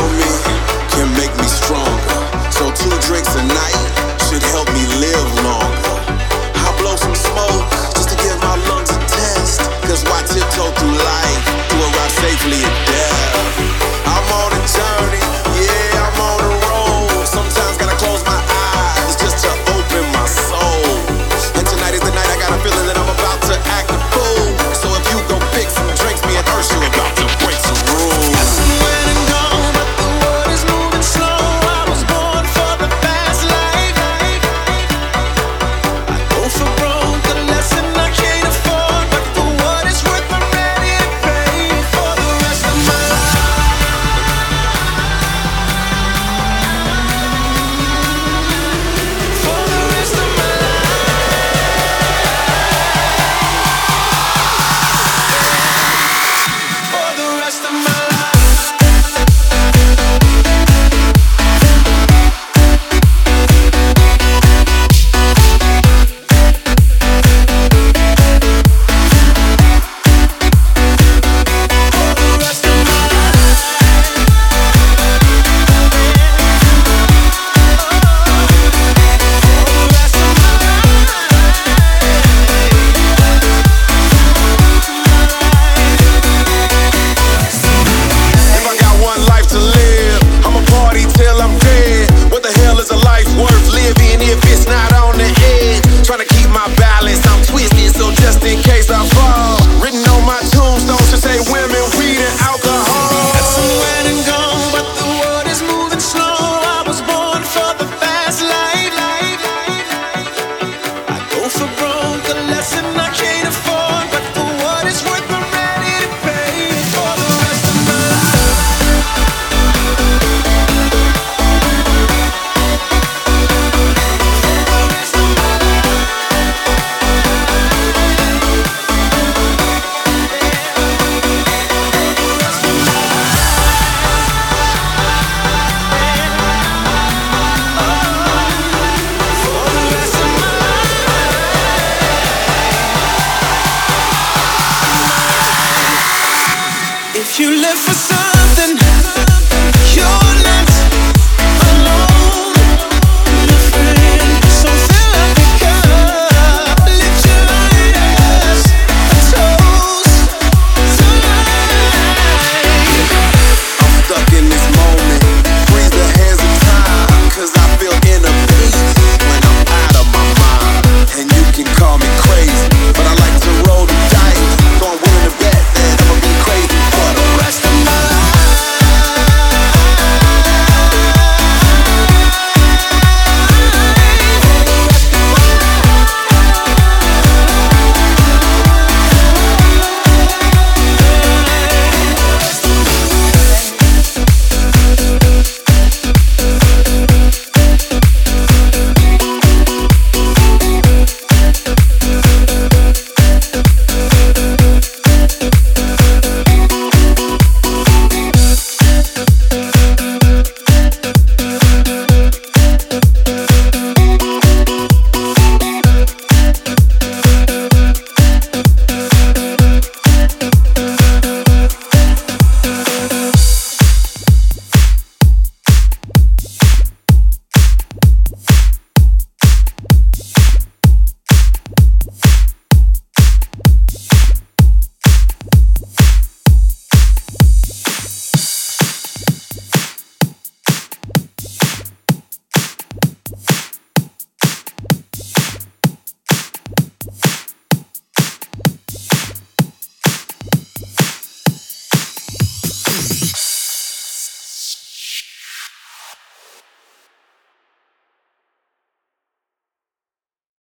me. You live for